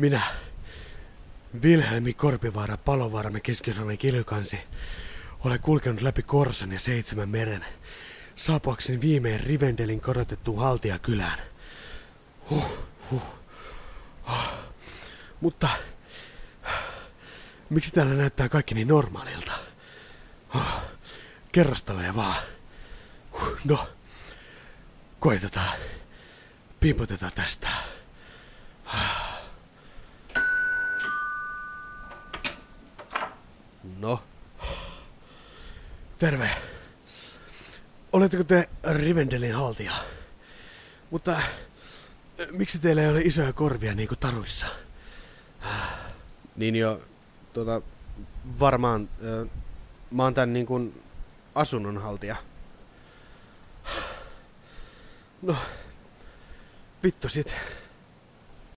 Minä, Vilhelmi Korpivaara, palovaaramme keskiosainen kilkansi, olen kulkenut läpi Korson ja Seitsemän meren, saapuakseni viimein Rivendelin korotettuun haltijakylään. Huh, huh. Ah. Mutta miksi täällä näyttää kaikki niin normaalilta? Oh, kerrostaloja vaan. Huh, no, koitetaan. Pimpotetaan tästä. No. Terve. Oletteko te Rivendelin haltija? Mutta eh, miksi teillä ei ole isoja korvia niin kuin taruissa? Niin jo, tota, varmaan, äh, mä oon tän niin kuin asunnonhaltija. No, vittu sit.